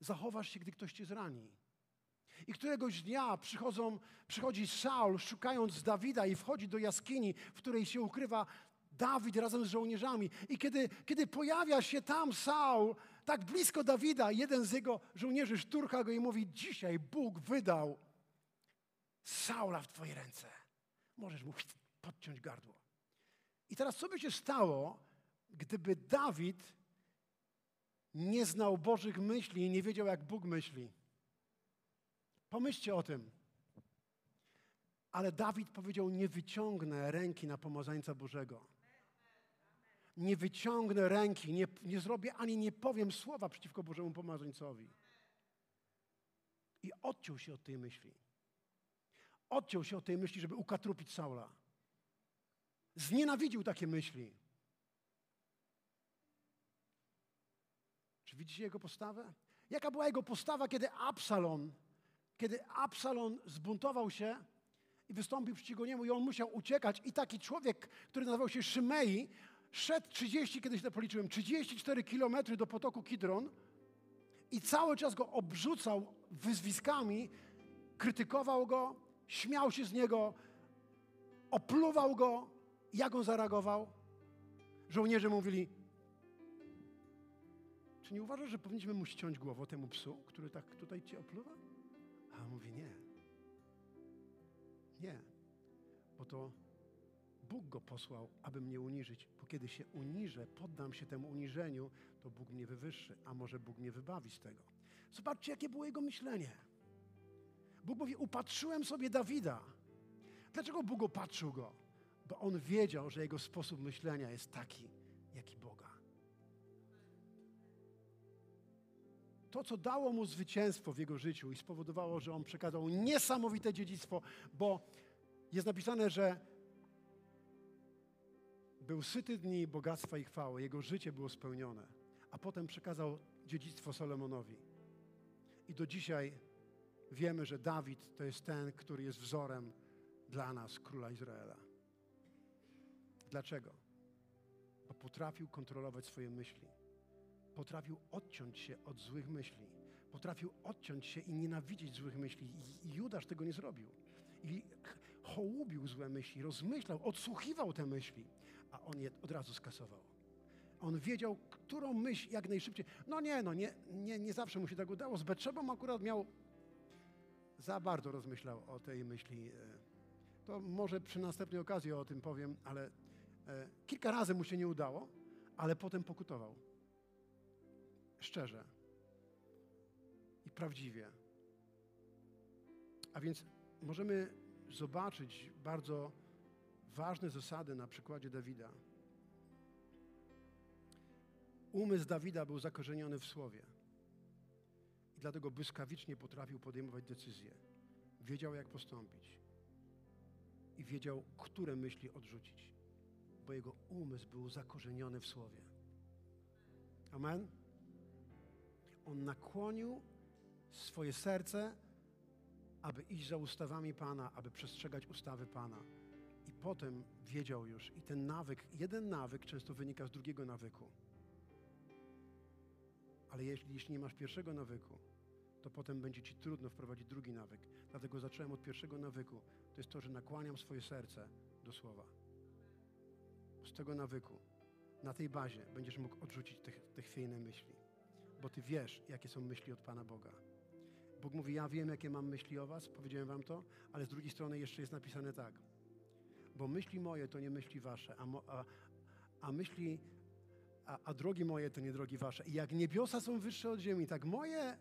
zachowasz się, gdy ktoś cię zrani. I któregoś dnia przychodzą, przychodzi Saul, szukając Dawida i wchodzi do jaskini, w której się ukrywa Dawid razem z żołnierzami. I kiedy, kiedy pojawia się tam Saul, tak blisko Dawida, jeden z jego żołnierzy szturcha go i mówi: Dzisiaj Bóg wydał Saula w Twoje ręce. Możesz mu podciąć gardło. I teraz co by się stało, gdyby Dawid nie znał Bożych myśli i nie wiedział, jak Bóg myśli? Pomyślcie o tym. Ale Dawid powiedział: Nie wyciągnę ręki na pomazańca Bożego. Nie wyciągnę ręki, nie, nie zrobię ani nie powiem słowa przeciwko Bożemu pomazańcowi. I odciął się od tej myśli. Odciął się od tej myśli, żeby ukatrupić Saula. Znienawidził takie myśli. Czy widzicie jego postawę? Jaka była jego postawa, kiedy Absalon, kiedy Absalon zbuntował się i wystąpił przeciwko niemu i on musiał uciekać i taki człowiek, który nazywał się Szymei, szedł 30, kiedyś to policzyłem, 34 kilometry do potoku Kidron i cały czas go obrzucał wyzwiskami, krytykował go, śmiał się z niego, opluwał go. Jak on zareagował? Żołnierze mówili, czy nie uważasz, że powinniśmy mu ściąć głowę temu psu, który tak tutaj cię opluwa? A on mówi, nie. Nie. Bo to Bóg go posłał, aby mnie uniżyć. Bo kiedy się uniżę, poddam się temu uniżeniu, to Bóg mnie wywyższy, a może Bóg mnie wybawi z tego. Zobaczcie, jakie było jego myślenie. Bóg mówi, upatrzyłem sobie Dawida. Dlaczego Bóg opatrzył go? Bo on wiedział, że jego sposób myślenia jest taki, jaki Boga. To, co dało mu zwycięstwo w jego życiu i spowodowało, że on przekazał niesamowite dziedzictwo, bo jest napisane, że był syty dni bogactwa i chwały, jego życie było spełnione, a potem przekazał dziedzictwo Salomonowi. I do dzisiaj wiemy, że Dawid to jest ten, który jest wzorem dla nas, króla Izraela. Dlaczego? Bo potrafił kontrolować swoje myśli. Potrafił odciąć się od złych myśli. Potrafił odciąć się i nienawidzieć złych myśli. I Judasz tego nie zrobił. I hołubił złe myśli, rozmyślał, odsłuchiwał te myśli, a on je od razu skasował. On wiedział, którą myśl jak najszybciej. No nie, no nie, nie, nie zawsze mu się tak udało. Z Betrzebą akurat miał za bardzo rozmyślał o tej myśli. E, to może przy następnej okazji o tym powiem, ale e, kilka razy mu się nie udało, ale potem pokutował. Szczerze i prawdziwie. A więc możemy zobaczyć bardzo ważne zasady na przykładzie Dawida. Umysł Dawida był zakorzeniony w słowie. I dlatego błyskawicznie potrafił podejmować decyzje. Wiedział, jak postąpić. I wiedział, które myśli odrzucić. Bo jego umysł był zakorzeniony w słowie. Amen? On nakłonił swoje serce, aby iść za ustawami Pana, aby przestrzegać ustawy Pana. I potem wiedział już, i ten nawyk, jeden nawyk często wynika z drugiego nawyku. Ale jeśli, jeśli nie masz pierwszego nawyku, to potem będzie ci trudno wprowadzić drugi nawyk. Dlatego zacząłem od pierwszego nawyku. To jest to, że nakłaniam swoje serce do słowa. Z tego nawyku, na tej bazie będziesz mógł odrzucić te, te chwiejne myśli. Bo ty wiesz, jakie są myśli od Pana Boga. Bóg mówi, ja wiem, jakie mam myśli o was, powiedziałem wam to, ale z drugiej strony jeszcze jest napisane tak. Bo myśli moje to nie myśli wasze, a, a, a myśli a, a drogi moje to nie drogi wasze. I jak niebiosa są wyższe od ziemi, tak moje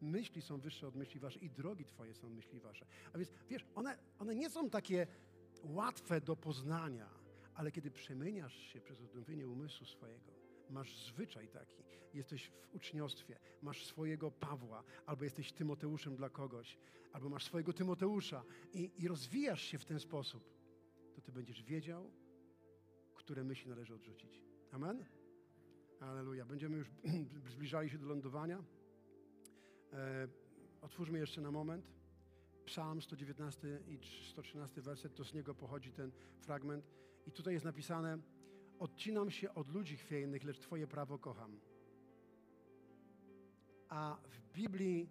myśli są wyższe od myśli wasze i drogi twoje są myśli wasze. A więc wiesz, one, one nie są takie łatwe do poznania, ale kiedy przemieniasz się przez odnowienie umysłu swojego, masz zwyczaj taki, jesteś w uczniostwie, masz swojego Pawła, albo jesteś Tymoteuszem dla kogoś, albo masz swojego Tymoteusza i, i rozwijasz się w ten sposób, ty będziesz wiedział, które myśli należy odrzucić. Amen? Aleluja. Będziemy już zbliżali się do lądowania. E, otwórzmy jeszcze na moment. Psalm 119 i 113 werset, to z niego pochodzi ten fragment. I tutaj jest napisane: Odcinam się od ludzi chwiejnych, lecz Twoje prawo kocham. A w Biblii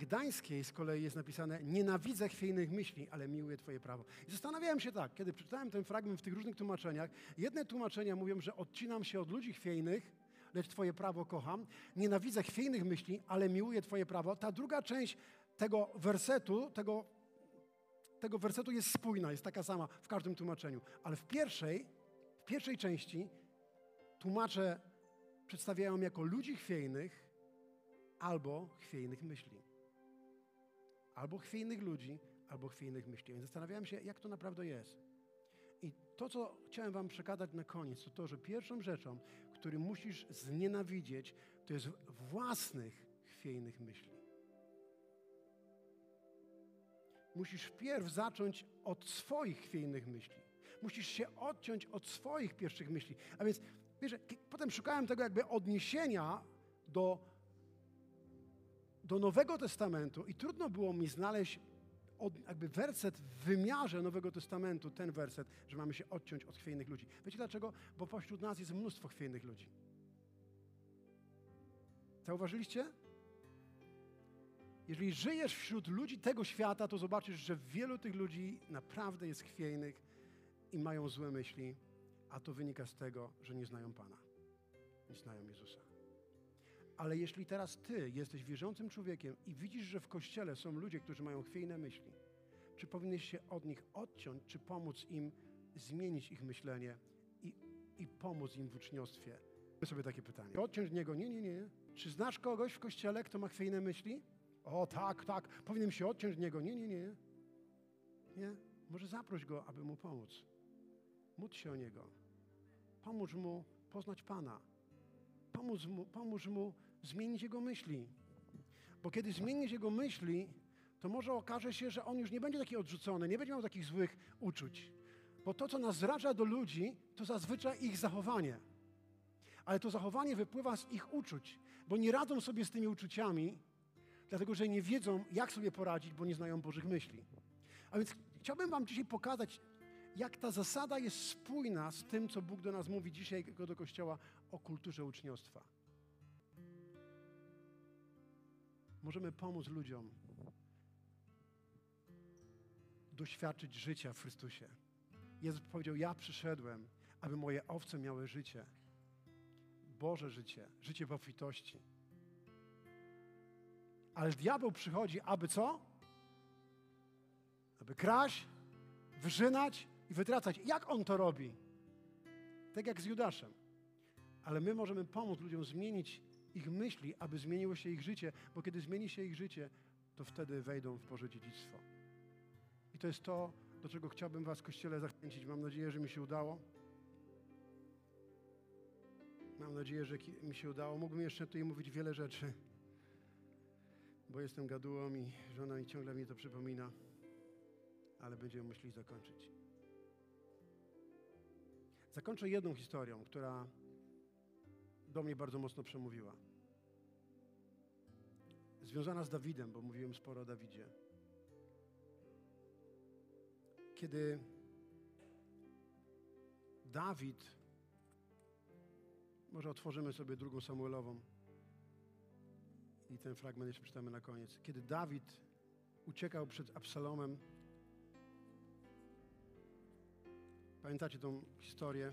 Gdańskiej z kolei jest napisane: Nienawidzę chwiejnych myśli, ale miłuję Twoje prawo. I zastanawiałem się tak, kiedy przeczytałem ten fragment w tych różnych tłumaczeniach. Jedne tłumaczenia mówią, że odcinam się od ludzi chwiejnych, lecz Twoje prawo kocham. Nienawidzę chwiejnych myśli, ale miłuję Twoje prawo. Ta druga część tego wersetu, tego, tego wersetu jest spójna, jest taka sama w każdym tłumaczeniu. Ale w pierwszej, w pierwszej części tłumacze przedstawiają jako ludzi chwiejnych albo chwiejnych myśli. Albo chwiejnych ludzi, albo chwiejnych myśli. Więc zastanawiałem się, jak to naprawdę jest. I to, co chciałem Wam przekazać na koniec, to to, że pierwszą rzeczą, który musisz znienawidzieć, to jest własnych chwiejnych myśli. musisz wpierw zacząć od swoich chwiejnych myśli. Musisz się odciąć od swoich pierwszych myśli. A więc, wiesz, potem szukałem tego jakby odniesienia do, do Nowego Testamentu i trudno było mi znaleźć od, jakby werset w wymiarze Nowego Testamentu, ten werset, że mamy się odciąć od chwiejnych ludzi. Wiecie dlaczego? Bo pośród nas jest mnóstwo chwiejnych ludzi. Zauważyliście? Jeżeli żyjesz wśród ludzi tego świata, to zobaczysz, że wielu tych ludzi naprawdę jest chwiejnych i mają złe myśli, a to wynika z tego, że nie znają Pana, nie znają Jezusa. Ale jeśli teraz Ty jesteś wierzącym człowiekiem i widzisz, że w kościele są ludzie, którzy mają chwiejne myśli, czy powinieneś się od nich odciąć, czy pomóc im zmienić ich myślenie i, i pomóc im w uczniostwie? sobie takie pytanie. Odciąć niego? Nie, nie, nie. Czy znasz kogoś w kościele, kto ma chwiejne myśli? O, tak, tak, powinienem się odciąć od niego. Nie, nie, nie. Nie? Może zaproś go, aby mu pomóc. Módl się o niego. Pomóż mu poznać Pana. Pomóż mu, pomóż mu zmienić jego myśli. Bo kiedy zmienisz jego myśli, to może okaże się, że on już nie będzie taki odrzucony, nie będzie miał takich złych uczuć. Bo to, co nas zraża do ludzi, to zazwyczaj ich zachowanie. Ale to zachowanie wypływa z ich uczuć, bo nie radzą sobie z tymi uczuciami, dlatego że nie wiedzą, jak sobie poradzić, bo nie znają Bożych myśli. A więc chciałbym Wam dzisiaj pokazać, jak ta zasada jest spójna z tym, co Bóg do nas mówi dzisiaj do Kościoła o kulturze uczniostwa. Możemy pomóc ludziom doświadczyć życia w Chrystusie. Jezus powiedział: Ja przyszedłem, aby moje owce miały życie. Boże życie, życie w obfitości. Ale diabeł przychodzi, aby co? Aby kraść, wyżynać i wytracać. Jak on to robi? Tak jak z Judaszem. Ale my możemy pomóc ludziom zmienić ich myśli, aby zmieniło się ich życie, bo kiedy zmieni się ich życie, to wtedy wejdą w Boże dziedzictwo. I to jest to, do czego chciałbym Was, Kościele, zachęcić. Mam nadzieję, że mi się udało. Mam nadzieję, że mi się udało. Mógłbym jeszcze tutaj mówić wiele rzeczy, bo jestem gadułą i żona mi ciągle mi to przypomina, ale będziemy musieli zakończyć. Zakończę jedną historią, która do mnie bardzo mocno przemówiła. Związana z Dawidem, bo mówiłem sporo o Dawidzie. Kiedy Dawid, może otworzymy sobie drugą Samuelową i ten fragment jeszcze przeczytamy na koniec. Kiedy Dawid uciekał przed Absalomem, pamiętacie tą historię?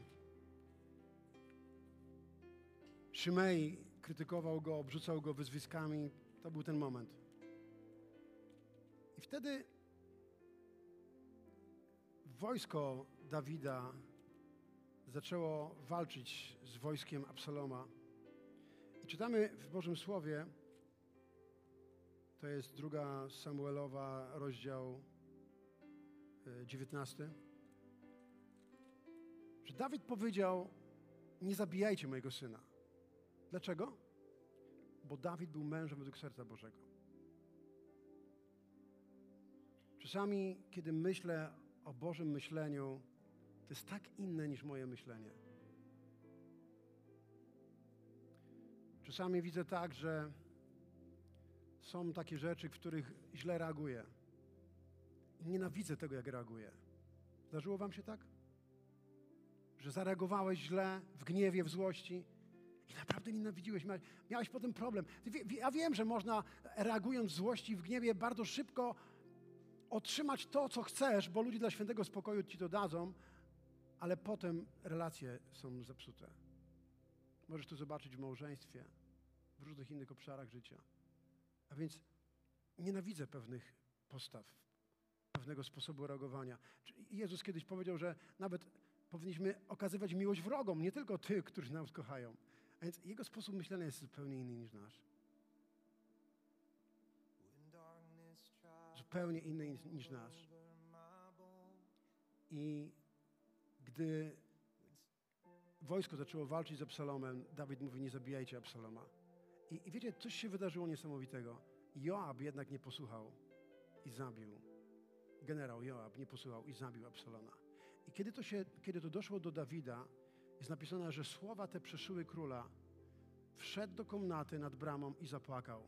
Szymei krytykował go, obrzucał go wyzwiskami. To był ten moment. I wtedy wojsko Dawida zaczęło walczyć z wojskiem Absaloma. I czytamy w Bożym Słowie, to jest druga Samuelowa, rozdział 19, e, że Dawid powiedział: Nie zabijajcie mojego syna. Dlaczego? Bo Dawid był mężem według serca Bożego. Czasami, kiedy myślę o Bożym myśleniu, to jest tak inne niż moje myślenie. Czasami widzę tak, że są takie rzeczy, w których źle reaguję. I nienawidzę tego, jak reaguję. Zdarzyło Wam się tak? Że zareagowałeś źle, w gniewie, w złości i naprawdę nienawidziłeś, miałeś, potem problem. Ja wiem, że można reagując w złości w gniewie bardzo szybko otrzymać to, co chcesz, bo ludzie dla świętego spokoju ci to dadzą, ale potem relacje są zepsute. Możesz to zobaczyć w małżeństwie, w różnych innych obszarach życia. A więc nienawidzę pewnych postaw, pewnego sposobu reagowania. Jezus kiedyś powiedział, że nawet powinniśmy okazywać miłość wrogom, nie tylko tych, którzy nas kochają. A więc jego sposób myślenia jest zupełnie inny niż nasz. Zupełnie inny niż nasz. I gdy wojsko zaczęło walczyć z Absalomem, Dawid mówi, nie zabijajcie Absaloma. I, I wiecie, coś się wydarzyło niesamowitego. Joab jednak nie posłuchał i zabił generał Joab nie posłuchał i zabił Absalona. I kiedy to, się, kiedy to doszło do Dawida, jest napisane, że słowa te przeszyły króla. Wszedł do komnaty nad bramą i zapłakał.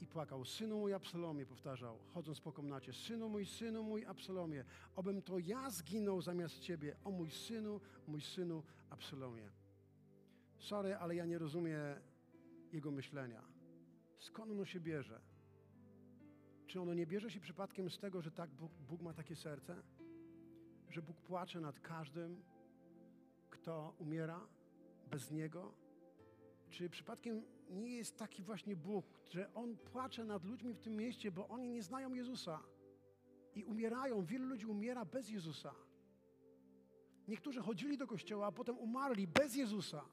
I płakał, synu mój Absalomie, powtarzał, chodząc po komnacie, synu mój, synu mój Absalomie, obym to ja zginął zamiast ciebie, o mój synu, mój synu Absalomie. Sorry, ale ja nie rozumiem jego myślenia. Skąd ono się bierze? Czy ono nie bierze się przypadkiem z tego, że tak Bóg, Bóg ma takie serce? Że Bóg płacze nad każdym, kto umiera bez Niego? Czy przypadkiem nie jest taki właśnie Bóg, że On płacze nad ludźmi w tym mieście, bo oni nie znają Jezusa i umierają? Wielu ludzi umiera bez Jezusa. Niektórzy chodzili do kościoła, a potem umarli bez Jezusa.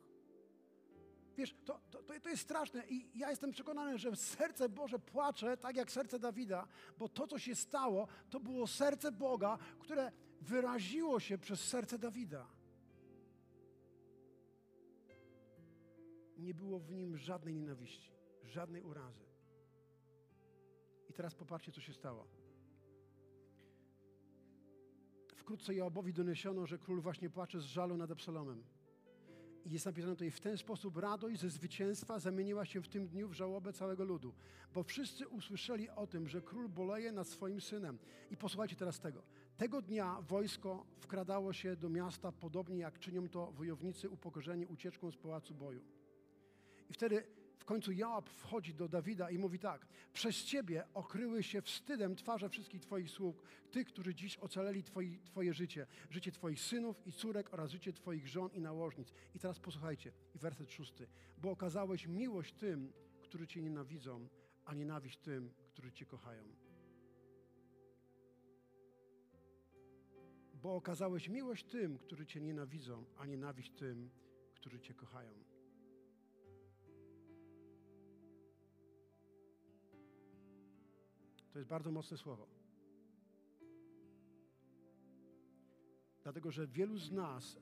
Wiesz, to, to, to jest straszne i ja jestem przekonany, że serce Boże płacze tak jak serce Dawida, bo to, co się stało, to było serce Boga, które wyraziło się przez serce Dawida. Nie było w nim żadnej nienawiści, żadnej urazy. I teraz popatrzcie, co się stało. Wkrótce Joabowi doniesiono, że król właśnie płacze z żalu nad Absalomem. I jest napisane tutaj, w ten sposób radość ze zwycięstwa zamieniła się w tym dniu w żałobę całego ludu. Bo wszyscy usłyszeli o tym, że król boleje nad swoim synem. I posłuchajcie teraz tego. Tego dnia wojsko wkradało się do miasta, podobnie jak czynią to wojownicy upokorzeni ucieczką z pałacu boju. I wtedy w końcu Joab wchodzi do Dawida i mówi tak: Przez ciebie okryły się wstydem twarze wszystkich Twoich sług, tych, którzy dziś ocaleli twoi, Twoje życie, życie Twoich synów i córek oraz życie Twoich żon i nałożnic. I teraz posłuchajcie, i werset szósty. Bo okazałeś miłość tym, którzy Cię nienawidzą, a nienawiść tym, którzy Cię kochają. Bo okazałeś miłość tym, którzy Cię nienawidzą, a nienawiść tym, którzy Cię kochają. To jest bardzo mocne słowo. Dlatego, że wielu z nas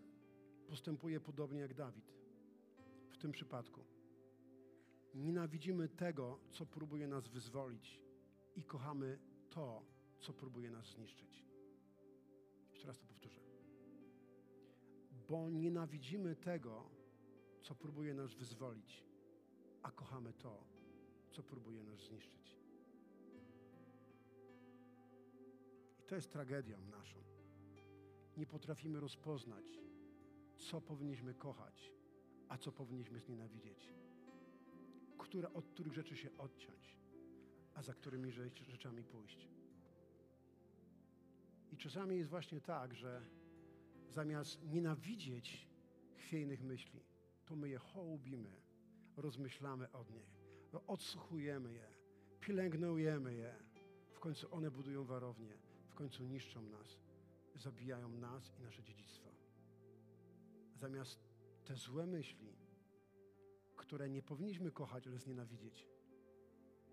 postępuje podobnie jak Dawid w tym przypadku. Nienawidzimy tego, co próbuje nas wyzwolić i kochamy to, co próbuje nas zniszczyć. Jeszcze raz to powtórzę. Bo nienawidzimy tego, co próbuje nas wyzwolić, a kochamy to, co próbuje nas zniszczyć. To jest tragedią naszą. Nie potrafimy rozpoznać, co powinniśmy kochać, a co powinniśmy znienawidzieć. Które, od których rzeczy się odciąć, a za którymi rzeczami pójść. I czasami jest właśnie tak, że zamiast nienawidzieć chwiejnych myśli, to my je hołbimy, rozmyślamy od nich, odsłuchujemy je, pielęgnujemy je. W końcu one budują warownię końcu niszczą nas, zabijają nas i nasze dziedzictwo. Zamiast te złe myśli, które nie powinniśmy kochać, ale znienawidzieć,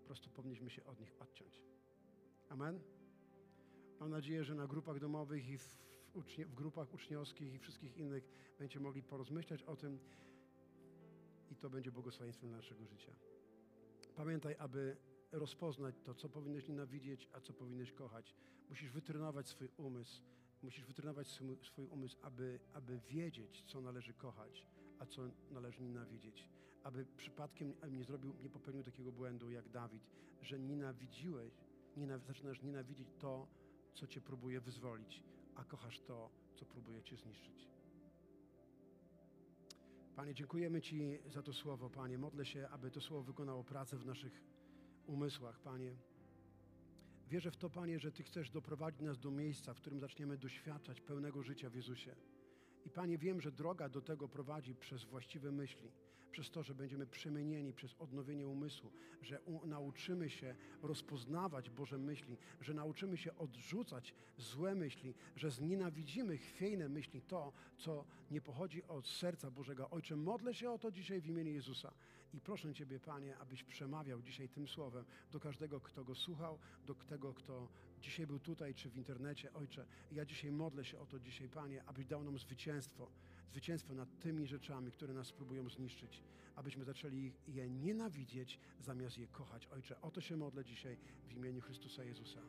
po prostu powinniśmy się od nich odciąć. Amen? Mam nadzieję, że na grupach domowych i w, ucznie, w grupach uczniowskich i wszystkich innych będziecie mogli porozmyślać o tym i to będzie błogosławieństwem naszego życia. Pamiętaj, aby rozpoznać to, co powinieneś nienawidzieć, a co powinieneś kochać. Musisz wytrenować swój umysł, musisz wytrenować swój, umysł, aby, aby wiedzieć, co należy kochać, a co należy nienawidzieć. Aby przypadkiem nie zrobił, nie popełnił takiego błędu jak Dawid, że nienawidziłeś, nienaw zaczynasz nienawidzić to, co cię próbuje wyzwolić, a kochasz to, co próbuje cię zniszczyć. Panie, dziękujemy Ci za to słowo, Panie. Modlę się, aby to słowo wykonało pracę w naszych umysłach, Panie. Wierzę w to, Panie, że Ty chcesz doprowadzić nas do miejsca, w którym zaczniemy doświadczać pełnego życia w Jezusie. I Panie, wiem, że droga do tego prowadzi przez właściwe myśli, przez to, że będziemy przemienieni przez odnowienie umysłu, że nauczymy się rozpoznawać Boże myśli, że nauczymy się odrzucać złe myśli, że znienawidzimy chwiejne myśli, to, co nie pochodzi od serca Bożego. Ojcze, modlę się o to dzisiaj w imieniu Jezusa i proszę Ciebie, Panie, abyś przemawiał dzisiaj tym słowem do każdego, kto go słuchał, do tego, kto dzisiaj był tutaj czy w internecie. Ojcze, ja dzisiaj modlę się o to dzisiaj, Panie, abyś dał nam zwycięstwo, zwycięstwo nad tymi rzeczami, które nas próbują zniszczyć, abyśmy zaczęli je nienawidzieć, zamiast je kochać. Ojcze, o to się modlę dzisiaj w imieniu Chrystusa Jezusa.